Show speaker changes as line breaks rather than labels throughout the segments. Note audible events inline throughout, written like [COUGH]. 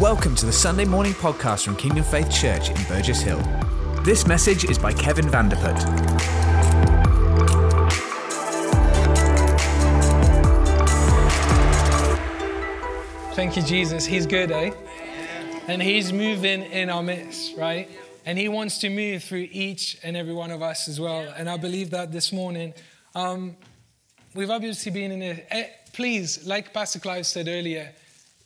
Welcome to the Sunday morning podcast from Kingdom Faith Church in Burgess Hill. This message is by Kevin Vanderput.
Thank you, Jesus. He's good, eh? And He's moving in our midst, right? And He wants to move through each and every one of us as well. And I believe that this morning. Um, we've obviously been in a. Eh, please, like Pastor Clive said earlier,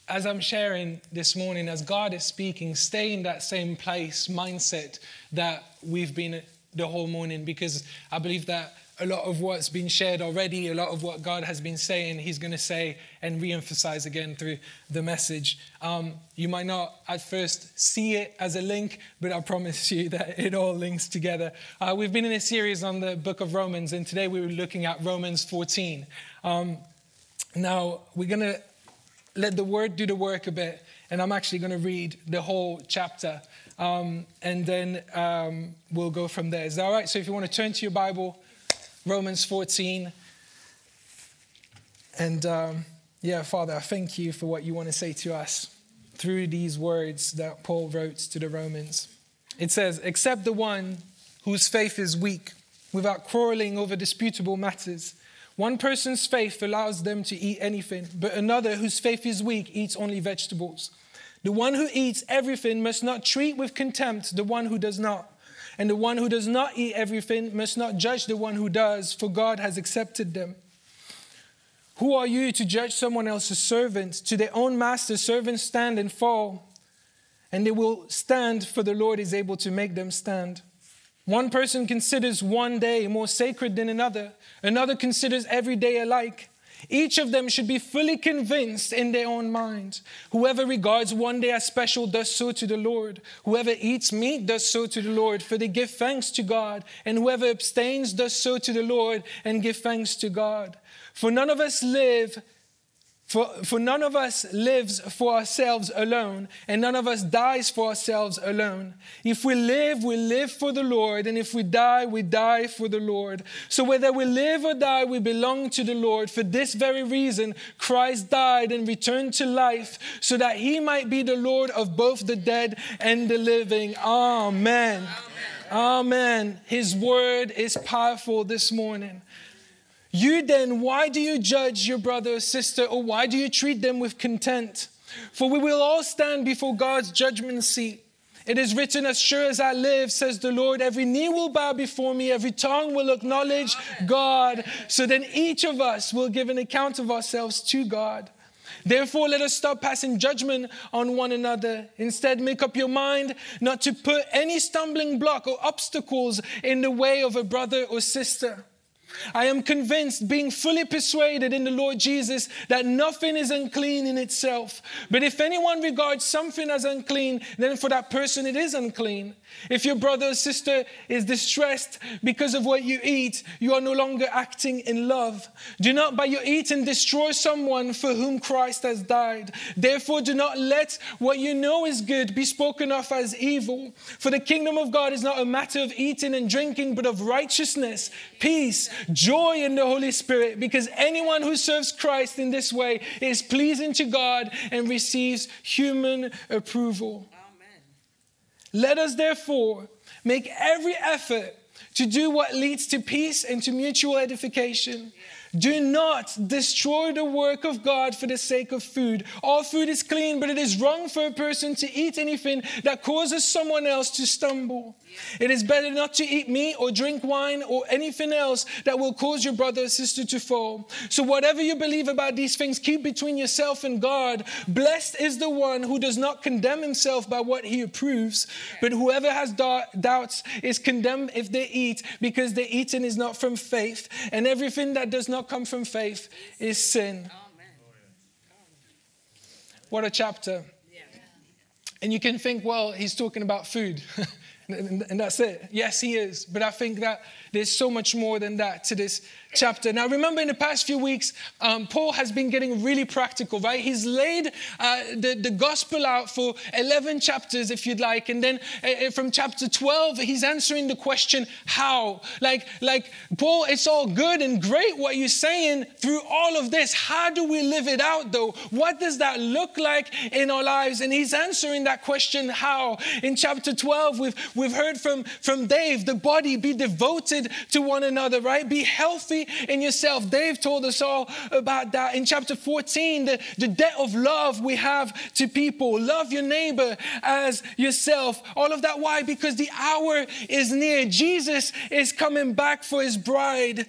as I'm sharing this morning, as God is speaking, stay in that same place, mindset that we've been the whole morning, because I believe that a lot of what's been shared already, a lot of what God has been saying, He's going to say and re emphasize again through the message. Um, you might not at first see it as a link, but I promise you that it all links together. Uh, we've been in a series on the book of Romans, and today we were looking at Romans 14. Um, now, we're going to let the word do the work a bit. And I'm actually going to read the whole chapter. Um, and then um, we'll go from there. Is that all right? So if you want to turn to your Bible, Romans 14. And um, yeah, Father, I thank you for what you want to say to us through these words that Paul wrote to the Romans. It says, Except the one whose faith is weak, without quarreling over disputable matters one person's faith allows them to eat anything, but another whose faith is weak eats only vegetables. The one who eats everything must not treat with contempt the one who does not. And the one who does not eat everything must not judge the one who does, for God has accepted them. Who are you to judge someone else's servant? To their own master, servants stand and fall, and they will stand, for the Lord is able to make them stand. One person considers one day more sacred than another, another considers every day alike. Each of them should be fully convinced in their own mind. Whoever regards one day as special does so to the Lord. Whoever eats meat does so to the Lord, for they give thanks to God. And whoever abstains does so to the Lord and give thanks to God. For none of us live for, for none of us lives for ourselves alone, and none of us dies for ourselves alone. If we live, we live for the Lord, and if we die, we die for the Lord. So whether we live or die, we belong to the Lord. For this very reason, Christ died and returned to life, so that he might be the Lord of both the dead and the living. Amen. Amen. Amen. His word is powerful this morning. You then, why do you judge your brother or sister, or why do you treat them with contempt? For we will all stand before God's judgment seat. It is written, As sure as I live, says the Lord, every knee will bow before me, every tongue will acknowledge God. So then each of us will give an account of ourselves to God. Therefore, let us stop passing judgment on one another. Instead, make up your mind not to put any stumbling block or obstacles in the way of a brother or sister. I am convinced, being fully persuaded in the Lord Jesus, that nothing is unclean in itself. But if anyone regards something as unclean, then for that person it is unclean. If your brother or sister is distressed because of what you eat, you are no longer acting in love. Do not by your eating destroy someone for whom Christ has died. Therefore, do not let what you know is good be spoken of as evil. For the kingdom of God is not a matter of eating and drinking, but of righteousness, peace, joy in the Holy Spirit. Because anyone who serves Christ in this way is pleasing to God and receives human approval. Let us therefore make every effort to do what leads to peace and to mutual edification. Do not destroy the work of God for the sake of food. All food is clean, but it is wrong for a person to eat anything that causes someone else to stumble. It is better not to eat meat or drink wine or anything else that will cause your brother or sister to fall. So, whatever you believe about these things, keep between yourself and God. Blessed is the one who does not condemn himself by what he approves, but whoever has doubts is condemned if they eat, because the eating is not from faith, and everything that does not not come from faith is sin. What a chapter. And you can think, well, he's talking about food. [LAUGHS] And, and that's it. Yes, he is. But I think that there's so much more than that to this chapter. Now, remember in the past few weeks, um, Paul has been getting really practical, right? He's laid uh, the, the gospel out for 11 chapters, if you'd like. And then uh, uh, from chapter 12, he's answering the question, how? Like, like, Paul, it's all good and great what you're saying through all of this. How do we live it out, though? What does that look like in our lives? And he's answering that question, how? In chapter 12, we've, we've heard from, from Dave, the body be devoted to one another, right? Be healthy in yourself. Dave told us all about that in chapter 14, the, the debt of love we have to people. Love your neighbor as yourself. All of that. Why? Because the hour is near. Jesus is coming back for his bride.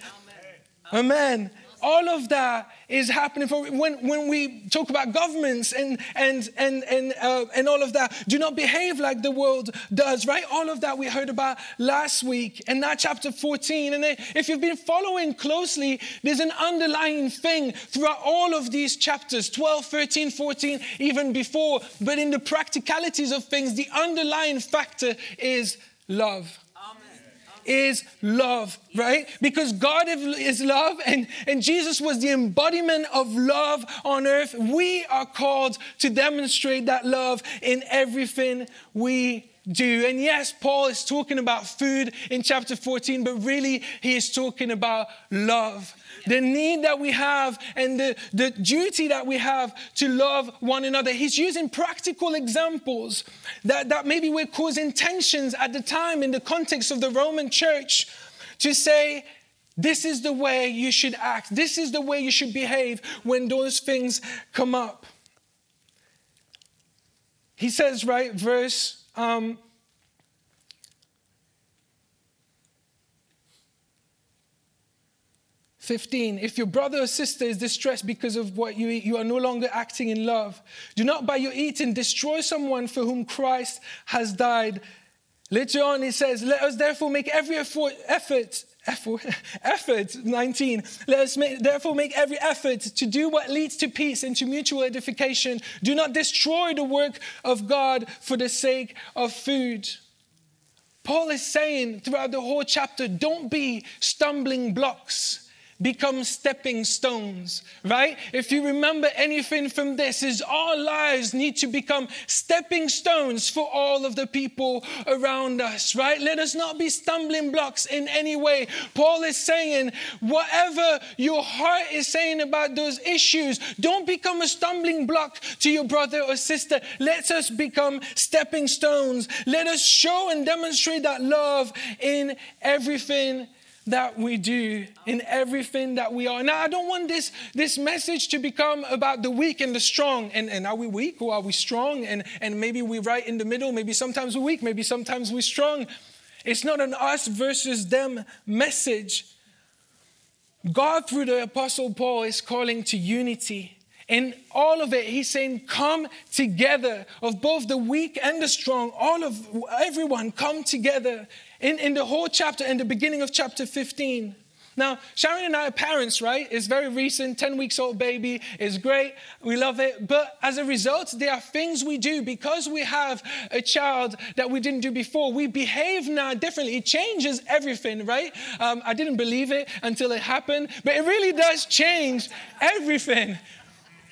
Amen. Amen all of that is happening for when, when we talk about governments and and and and uh, and all of that do not behave like the world does right? All of that we heard about last week and now chapter 14 and if you've been following closely there's an underlying thing throughout all of these chapters 12 13 14 even before but in the practicalities of things the underlying factor is love is love, right? Because God is love and, and Jesus was the embodiment of love on earth. We are called to demonstrate that love in everything we do. And yes, Paul is talking about food in chapter 14, but really he is talking about love the need that we have and the, the duty that we have to love one another. He's using practical examples that, that maybe were causing tensions at the time in the context of the Roman church to say, this is the way you should act. This is the way you should behave when those things come up. He says, right, verse um, 15. If your brother or sister is distressed because of what you eat, you are no longer acting in love. Do not by your eating destroy someone for whom Christ has died. Later on, he says, Let us therefore make every effort, effort, effort, effort 19. Let us make, therefore make every effort to do what leads to peace and to mutual edification. Do not destroy the work of God for the sake of food. Paul is saying throughout the whole chapter, don't be stumbling blocks become stepping stones, right? If you remember anything from this, is our lives need to become stepping stones for all of the people around us, right? Let us not be stumbling blocks in any way. Paul is saying, whatever your heart is saying about those issues, don't become a stumbling block to your brother or sister. Let us become stepping stones. Let us show and demonstrate that love in everything that we do, in everything that we are. Now, I don't want this, this message to become about the weak and the strong. And, and are we weak or are we strong? And, and maybe we're right in the middle. Maybe sometimes we're weak, maybe sometimes we're strong. It's not an us versus them message. God, through the Apostle Paul, is calling to unity. In all of it, he's saying, Come together, of both the weak and the strong, all of everyone, come together in, in the whole chapter, in the beginning of chapter 15. Now, Sharon and I are parents, right? It's very recent, 10 weeks old baby. It's great. We love it. But as a result, there are things we do because we have a child that we didn't do before. We behave now differently. It changes everything, right? Um, I didn't believe it until it happened, but it really does change everything.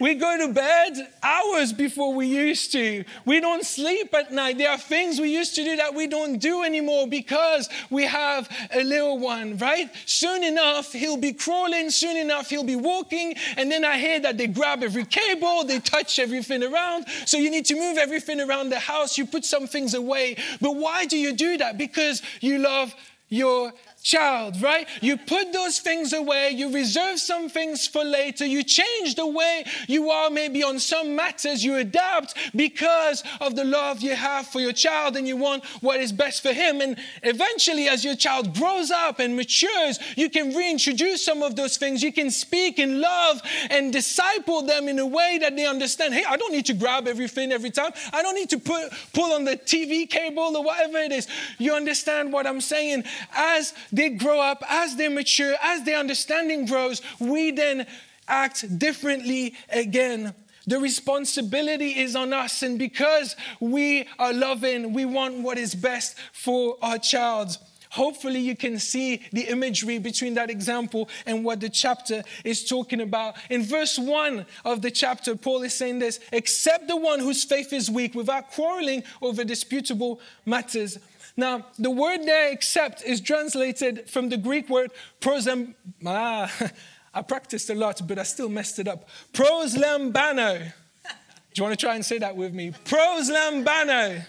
We go to bed hours before we used to. We don't sleep at night. There are things we used to do that we don't do anymore because we have a little one, right? Soon enough, he'll be crawling. Soon enough, he'll be walking. And then I hear that they grab every cable, they touch everything around. So you need to move everything around the house. You put some things away. But why do you do that? Because you love your child, right? You put those things away, you reserve some things for later, you change the way you are maybe on some matters, you adapt because of the love you have for your child and you want what is best for him. And eventually, as your child grows up and matures, you can reintroduce some of those things. You can speak in love and disciple them in a way that they understand hey, I don't need to grab everything every time, I don't need to put, pull on the TV cable or whatever it is. You understand what I'm saying? As they grow up, as they mature, as their understanding grows, we then act differently again. The responsibility is on us. And because we are loving, we want what is best for our child. Hopefully, you can see the imagery between that example and what the chapter is talking about. In verse 1 of the chapter, Paul is saying this accept the one whose faith is weak without quarreling over disputable matters. Now, the word there, accept, is translated from the Greek word prosem. Ah, [LAUGHS] I practiced a lot, but I still messed it up. Proslambano. Do you want to try and say that with me? Proslambano.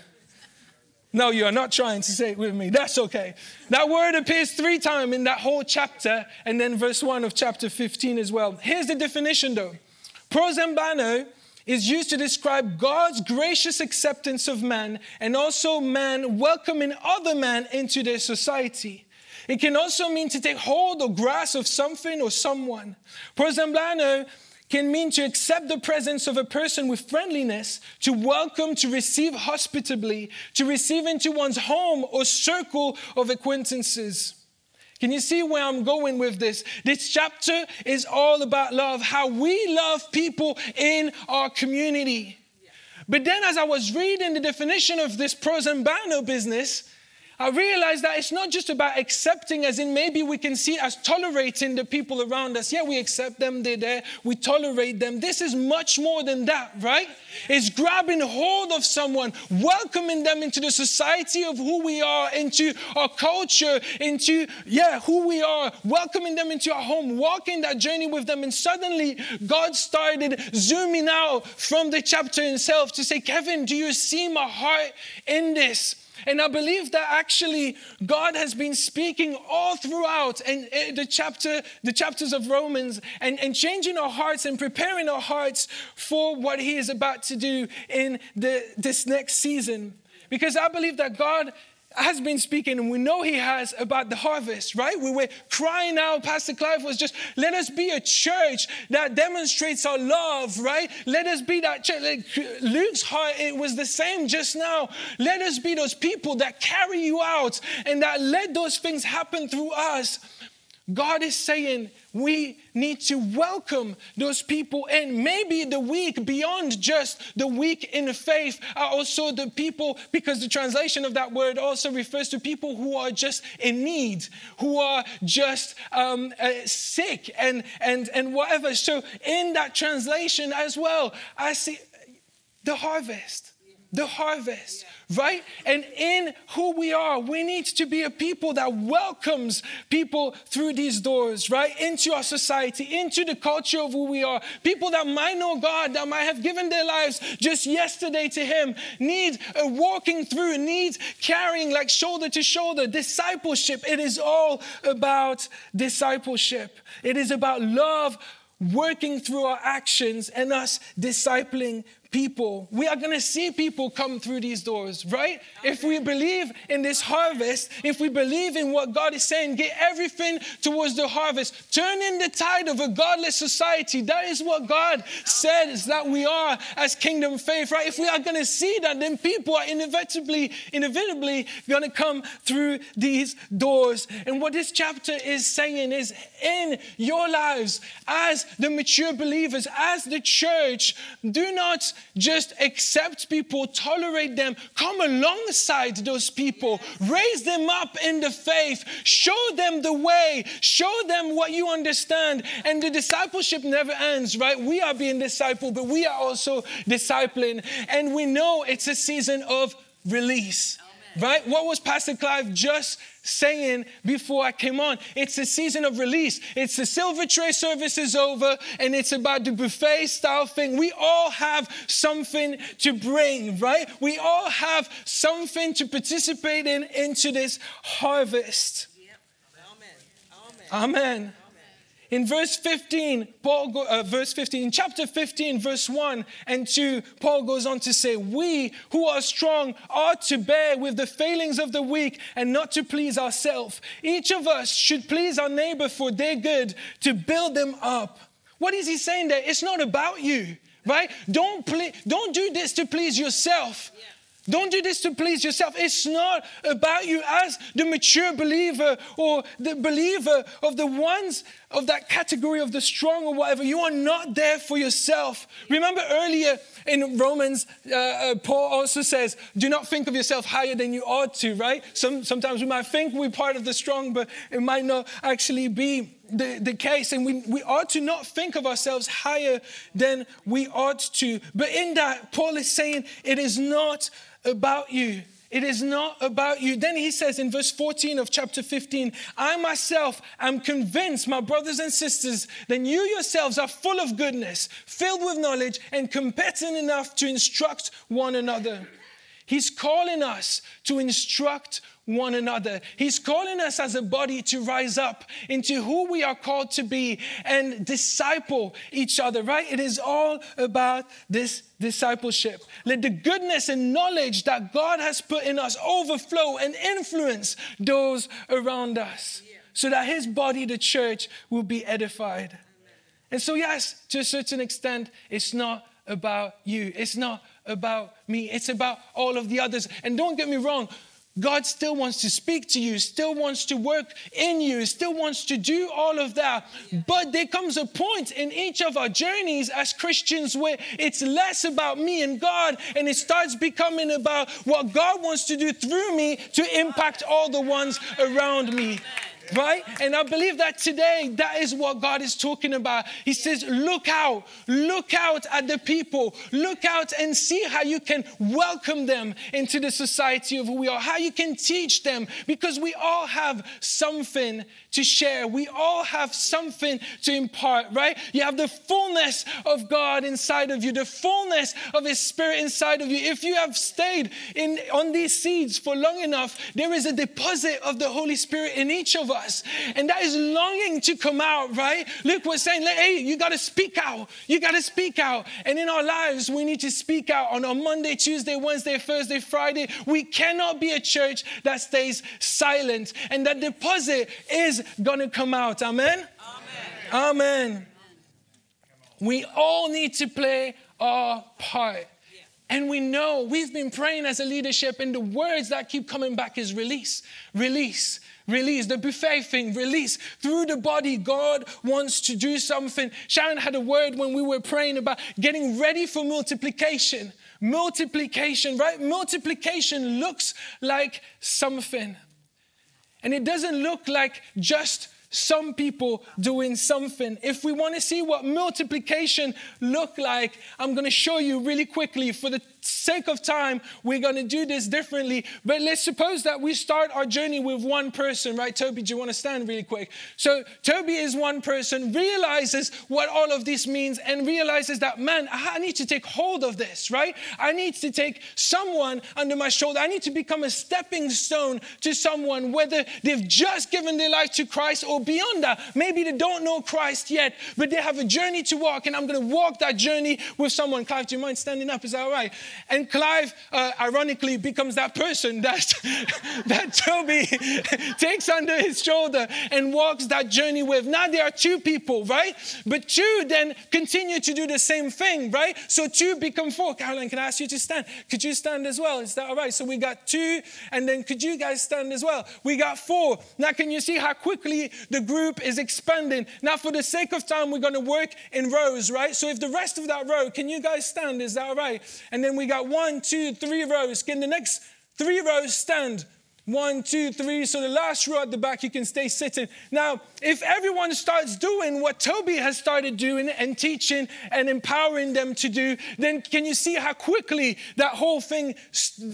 No, you are not trying to say it with me. That's okay. That word appears three times in that whole chapter, and then verse 1 of chapter 15 as well. Here's the definition though prosambano is used to describe God's gracious acceptance of man and also man welcoming other man into their society. It can also mean to take hold or grasp of something or someone. Prosambano can mean to accept the presence of a person with friendliness, to welcome, to receive hospitably, to receive into one's home or circle of acquaintances. Can you see where I'm going with this? This chapter is all about love, how we love people in our community. But then, as I was reading the definition of this prosambano business, I realized that it's not just about accepting, as in maybe we can see as tolerating the people around us. Yeah, we accept them, they're there, we tolerate them. This is much more than that, right? It's grabbing hold of someone, welcoming them into the society of who we are, into our culture, into, yeah, who we are, welcoming them into our home, walking that journey with them. And suddenly, God started zooming out from the chapter itself to say, Kevin, do you see my heart in this? And I believe that actually God has been speaking all throughout and eh, the chapter, the chapters of Romans and, and changing our hearts and preparing our hearts for what He is about to do in the, this next season. Because I believe that God has been speaking, and we know he has about the harvest, right? We were crying out. Pastor Clive was just, let us be a church that demonstrates our love, right? Let us be that church. Like Luke's heart, it was the same just now. Let us be those people that carry you out and that let those things happen through us. God is saying we need to welcome those people and maybe the weak beyond just the weak in faith are also the people because the translation of that word also refers to people who are just in need who are just um, uh, sick and and and whatever. So in that translation as well i see the harvest the harvest right? And in who we are, we need to be a people that welcomes people through these doors, right? Into our society, into the culture of who we are. People that might know God, that might have given their lives just yesterday to Him, need a walking through, need carrying like shoulder to shoulder. Discipleship, it is all about discipleship. It is about love working through our actions and us discipling people. We are going to see people come through these doors, right? If we believe in this harvest, if we believe in what God is saying, get everything towards the harvest. Turn in the tide of a godless society. That is what God says that we are as kingdom faith, right? If we are going to see that, then people are inevitably, inevitably going to come through these doors. And what this chapter is saying is in your lives as the mature believers, as the church, do not just accept people, tolerate them, come alongside those people, raise them up in the faith, show them the way, show them what you understand. And the discipleship never ends, right? We are being discipled, but we are also discipling. And we know it's a season of release. Right? What was Pastor Clive just saying before I came on? It's a season of release. It's the silver tray service is over and it's about the buffet style thing. We all have something to bring, right? We all have something to participate in into this harvest. Yep. Amen. Amen. Amen. In verse 15, Paul go, uh, verse 15, in chapter 15, verse 1 and 2, Paul goes on to say, We who are strong are to bear with the failings of the weak and not to please ourselves. Each of us should please our neighbor for their good to build them up. What is he saying there? It's not about you, right? Don't, ple- don't do this to please yourself. Yeah. Don't do this to please yourself. It's not about you as the mature believer or the believer of the ones of that category of the strong or whatever. You are not there for yourself. Remember earlier in Romans, uh, uh, Paul also says, Do not think of yourself higher than you ought to, right? Some, sometimes we might think we're part of the strong, but it might not actually be the, the case, and we, we ought to not think of ourselves higher than we ought to. But in that, Paul is saying it is not about you. It is not about you. Then he says in verse 14 of chapter 15, I myself am convinced, my brothers and sisters, that you yourselves are full of goodness, filled with knowledge, and competent enough to instruct one another. He's calling us to instruct one another. He's calling us as a body to rise up into who we are called to be and disciple each other, right? It is all about this discipleship. Let the goodness and knowledge that God has put in us overflow and influence those around us so that his body, the church, will be edified. And so, yes, to a certain extent, it's not about you. It's not about me. It's about all of the others. And don't get me wrong, God still wants to speak to you, still wants to work in you, still wants to do all of that. But there comes a point in each of our journeys as Christians where it's less about me and God and it starts becoming about what God wants to do through me to impact all the ones around me right? And I believe that today, that is what God is talking about. He says, Look out, look out at the people, look out and see how you can welcome them into the society of who we are, how you can teach them, because we all have something to share. We all have something to impart, right? You have the fullness of God inside of you, the fullness of His Spirit inside of you. If you have stayed in, on these seeds for long enough, there is a deposit of the Holy Spirit in each of us. And that is longing to come out, right? Luke was saying, hey, you got to speak out. You got to speak out. And in our lives, we need to speak out on a Monday, Tuesday, Wednesday, Thursday, Friday. We cannot be a church that stays silent. And that deposit is going to come out. Amen? Amen? Amen. We all need to play our part. And we know we've been praying as a leadership, and the words that keep coming back is release, release, release. The buffet thing, release. Through the body, God wants to do something. Sharon had a word when we were praying about getting ready for multiplication. Multiplication, right? Multiplication looks like something. And it doesn't look like just some people doing something. If we want to see what multiplication look like, I'm going to show you really quickly for the sake of time, we're going to do this differently. But let's suppose that we start our journey with one person, right? Toby, do you want to stand really quick? So, Toby is one person, realizes what all of this means, and realizes that, man, I need to take hold of this, right? I need to take someone under my shoulder. I need to become a stepping stone to someone, whether they've just given their life to Christ or beyond that. Maybe they don't know Christ yet, but they have a journey to walk, and I'm going to walk that journey with someone. Clive, do you mind standing up? Is that all right? And Clive, uh, ironically, becomes that person that, [LAUGHS] that Toby [LAUGHS] takes under his shoulder and walks that journey with. Now there are two people, right? But two then continue to do the same thing, right? So two become four. Caroline, can I ask you to stand? Could you stand as well? Is that all right? So we got two, and then could you guys stand as well? We got four. Now, can you see how quickly the group is expanding? Now, for the sake of time, we're going to work in rows, right? So if the rest of that row, can you guys stand? Is that all right? And then we got one, two, three rows. Can the next three rows stand? One, two, three. So the last row at the back, you can stay sitting. Now, if everyone starts doing what Toby has started doing and teaching and empowering them to do, then can you see how quickly that whole thing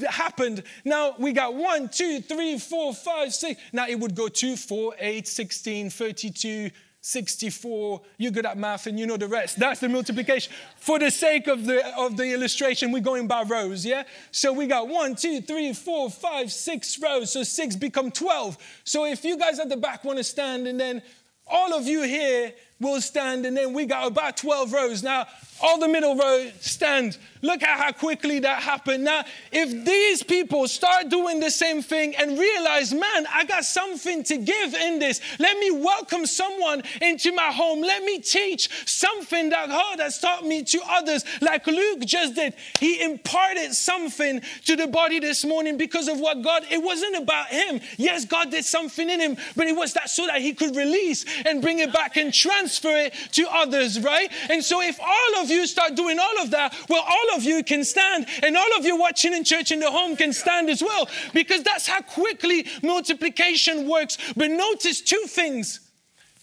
happened? Now, we got one, two, three, four, five, six. Now it would go two, four, eight, 16, 32, 64, you're good at math and you know the rest. That's the multiplication. For the sake of the, of the illustration, we're going by rows, yeah? So we got one, two, three, four, five, six rows. So six become 12. So if you guys at the back want to stand and then all of you here will stand, and then we got about 12 rows. Now, all the middle row stand. Look at how quickly that happened. Now, if these people start doing the same thing and realize, man, I got something to give in this, let me welcome someone into my home. Let me teach something that God has taught me to others, like Luke just did. He imparted something to the body this morning because of what God, it wasn't about him. Yes, God did something in him, but it was that so that he could release and bring it back and transfer it to others, right? And so if all of you start doing all of that, well, all of you can stand, and all of you watching in church in the home can stand as well, because that's how quickly multiplication works. But notice two things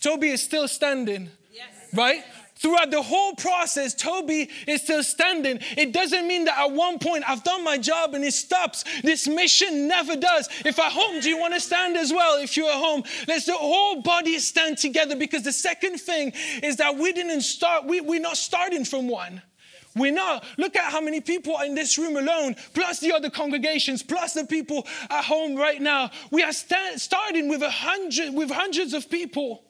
Toby is still standing, yes. right? Throughout the whole process, Toby is still standing. It doesn't mean that at one point I've done my job and it stops. This mission never does. If at home, do you want to stand as well? If you're at home, let's the whole body stand together because the second thing is that we didn't start, we, we're not starting from one. We're not. Look at how many people are in this room alone, plus the other congregations, plus the people at home right now. We are st- starting with a hundred, with hundreds of people.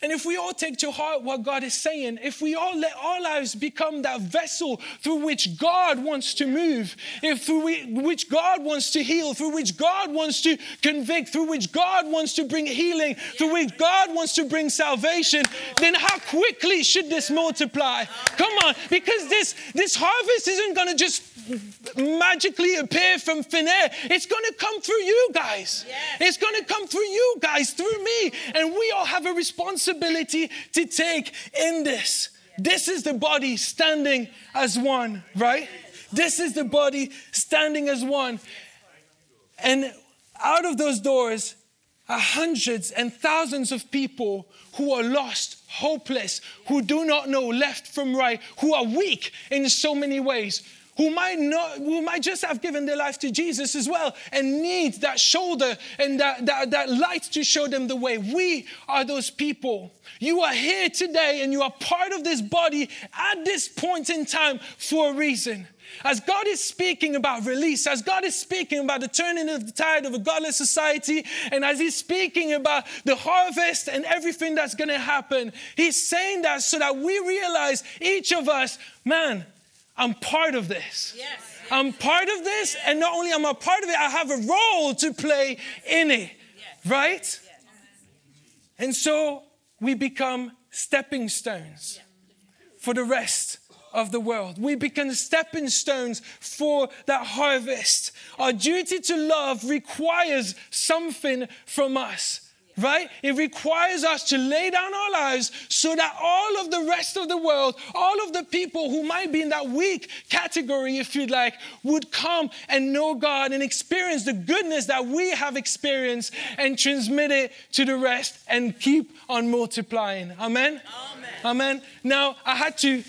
And if we all take to heart what God is saying, if we all let our lives become that vessel through which God wants to move, if through which God wants to heal, through which God wants to convict, through which God wants to bring healing, through which God wants to bring salvation, then how quickly should this multiply? Come on, because this, this harvest isn't going to just magically appear from thin air. It's going to come through you guys. It's going to come through you guys, through me. And we all have a responsibility responsibility to take in this. This is the body standing as one, right? This is the body standing as one. And out of those doors are hundreds and thousands of people who are lost, hopeless, who do not know left from right, who are weak in so many ways, who might not, who might just have given their life to Jesus as well and need that shoulder and that, that, that light to show them the way. We are those people. You are here today and you are part of this body at this point in time for a reason. As God is speaking about release, as God is speaking about the turning of the tide of a godless society, and as He's speaking about the harvest and everything that's going to happen, He's saying that so that we realize each of us, man, I'm part of this. Yes. I'm part of this, and not only am I part of it, I have a role to play in it. Right? And so we become stepping stones for the rest of the world. We become stepping stones for that harvest. Our duty to love requires something from us right? It requires us to lay down our lives so that all of the rest of the world, all of the people who might be in that weak category, if you'd like, would come and know God and experience the goodness that we have experienced and transmit it to the rest and keep on multiplying. Amen? Amen. Amen. Now, I had to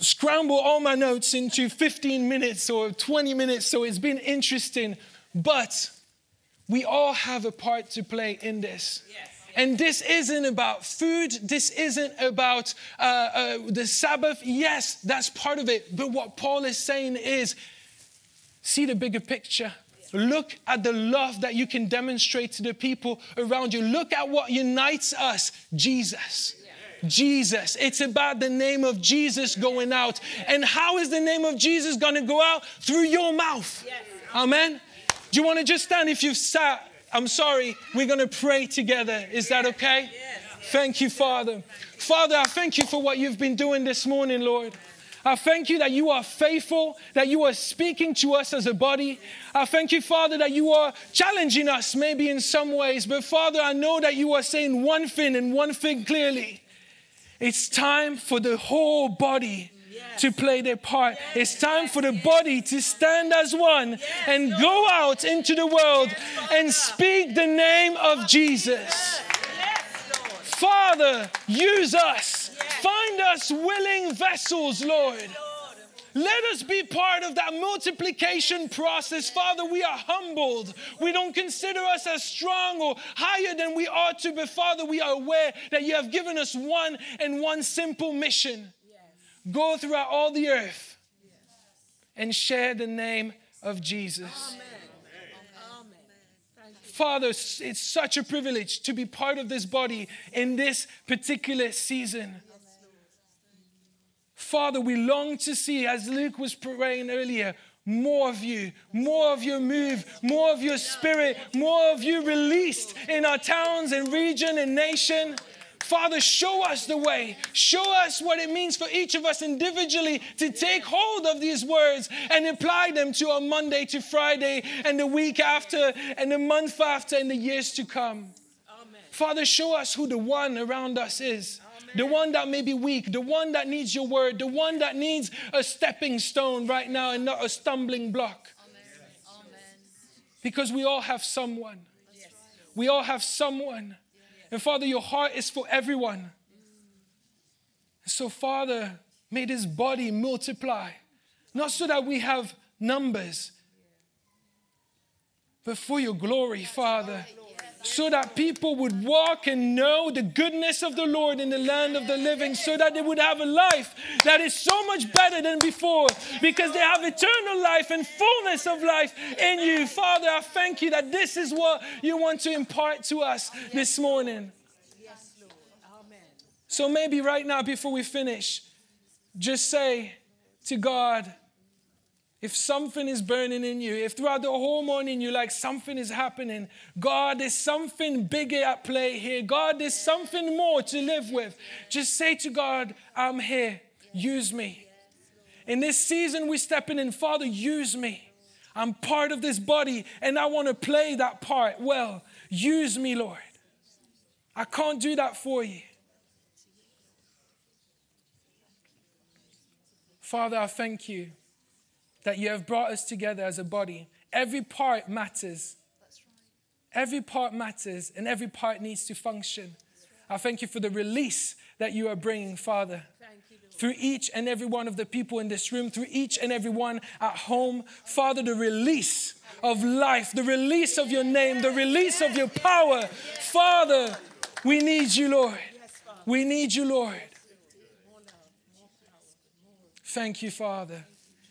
scramble all my notes into 15 minutes or 20 minutes, so it's been interesting. But we all have a part to play in this. Yes. And this isn't about food. This isn't about uh, uh, the Sabbath. Yes, that's part of it. But what Paul is saying is see the bigger picture. Look at the love that you can demonstrate to the people around you. Look at what unites us Jesus. Jesus. It's about the name of Jesus going out. And how is the name of Jesus going to go out? Through your mouth. Amen. Do you want to just stand if you've sat? I'm sorry, we're going to pray together. Is that okay? Thank you, Father. Father, I thank you for what you've been doing this morning, Lord. I thank you that you are faithful, that you are speaking to us as a body. I thank you, Father, that you are challenging us maybe in some ways. But Father, I know that you are saying one thing and one thing clearly. It's time for the whole body to play their part. It's time for the body to stand as one and go out into the world and speak the name of Jesus. Father, use us. Find us willing vessels, Lord. Let us be part of that multiplication process. Father, we are humbled. We don't consider us as strong or higher than we ought to, but Father, we are aware that you have given us one and one simple mission Go throughout all the earth and share the name of Jesus. Father, it's such a privilege to be part of this body in this particular season. Father, we long to see, as Luke was praying earlier, more of you, more of your move, more of your spirit, more of you released in our towns and region and nation. Father, show us the way. Show us what it means for each of us individually to take hold of these words and apply them to our Monday to Friday and the week after and the month after and the years to come. Amen. Father, show us who the one around us is. Amen. The one that may be weak, the one that needs your word, the one that needs a stepping stone right now and not a stumbling block. Amen. Because we all have someone. We all have someone and Father, your heart is for everyone. So, Father, may this body multiply, not so that we have numbers, but for your glory, Father so that people would walk and know the goodness of the Lord in the land of the living, so that they would have a life that is so much better than before because they have eternal life and fullness of life in you. Father, I thank you that this is what you want to impart to us this morning. Yes, Lord. Amen. So maybe right now, before we finish, just say to God, if something is burning in you, if throughout the whole morning you like something is happening, God, there's something bigger at play here. God, there's something more to live with. Just say to God, I'm here. Use me. In this season we're stepping in, Father, use me. I'm part of this body and I want to play that part well. Use me, Lord. I can't do that for you. Father, I thank you that you have brought us together as a body. Every part matters. Every part matters, and every part needs to function. I thank you for the release that you are bringing, Father. through each and every one of the people in this room, through each and every one at home. Father, the release of life, the release of your name, the release of your power. Father, we need you, Lord. We need you, Lord. Thank you, Father.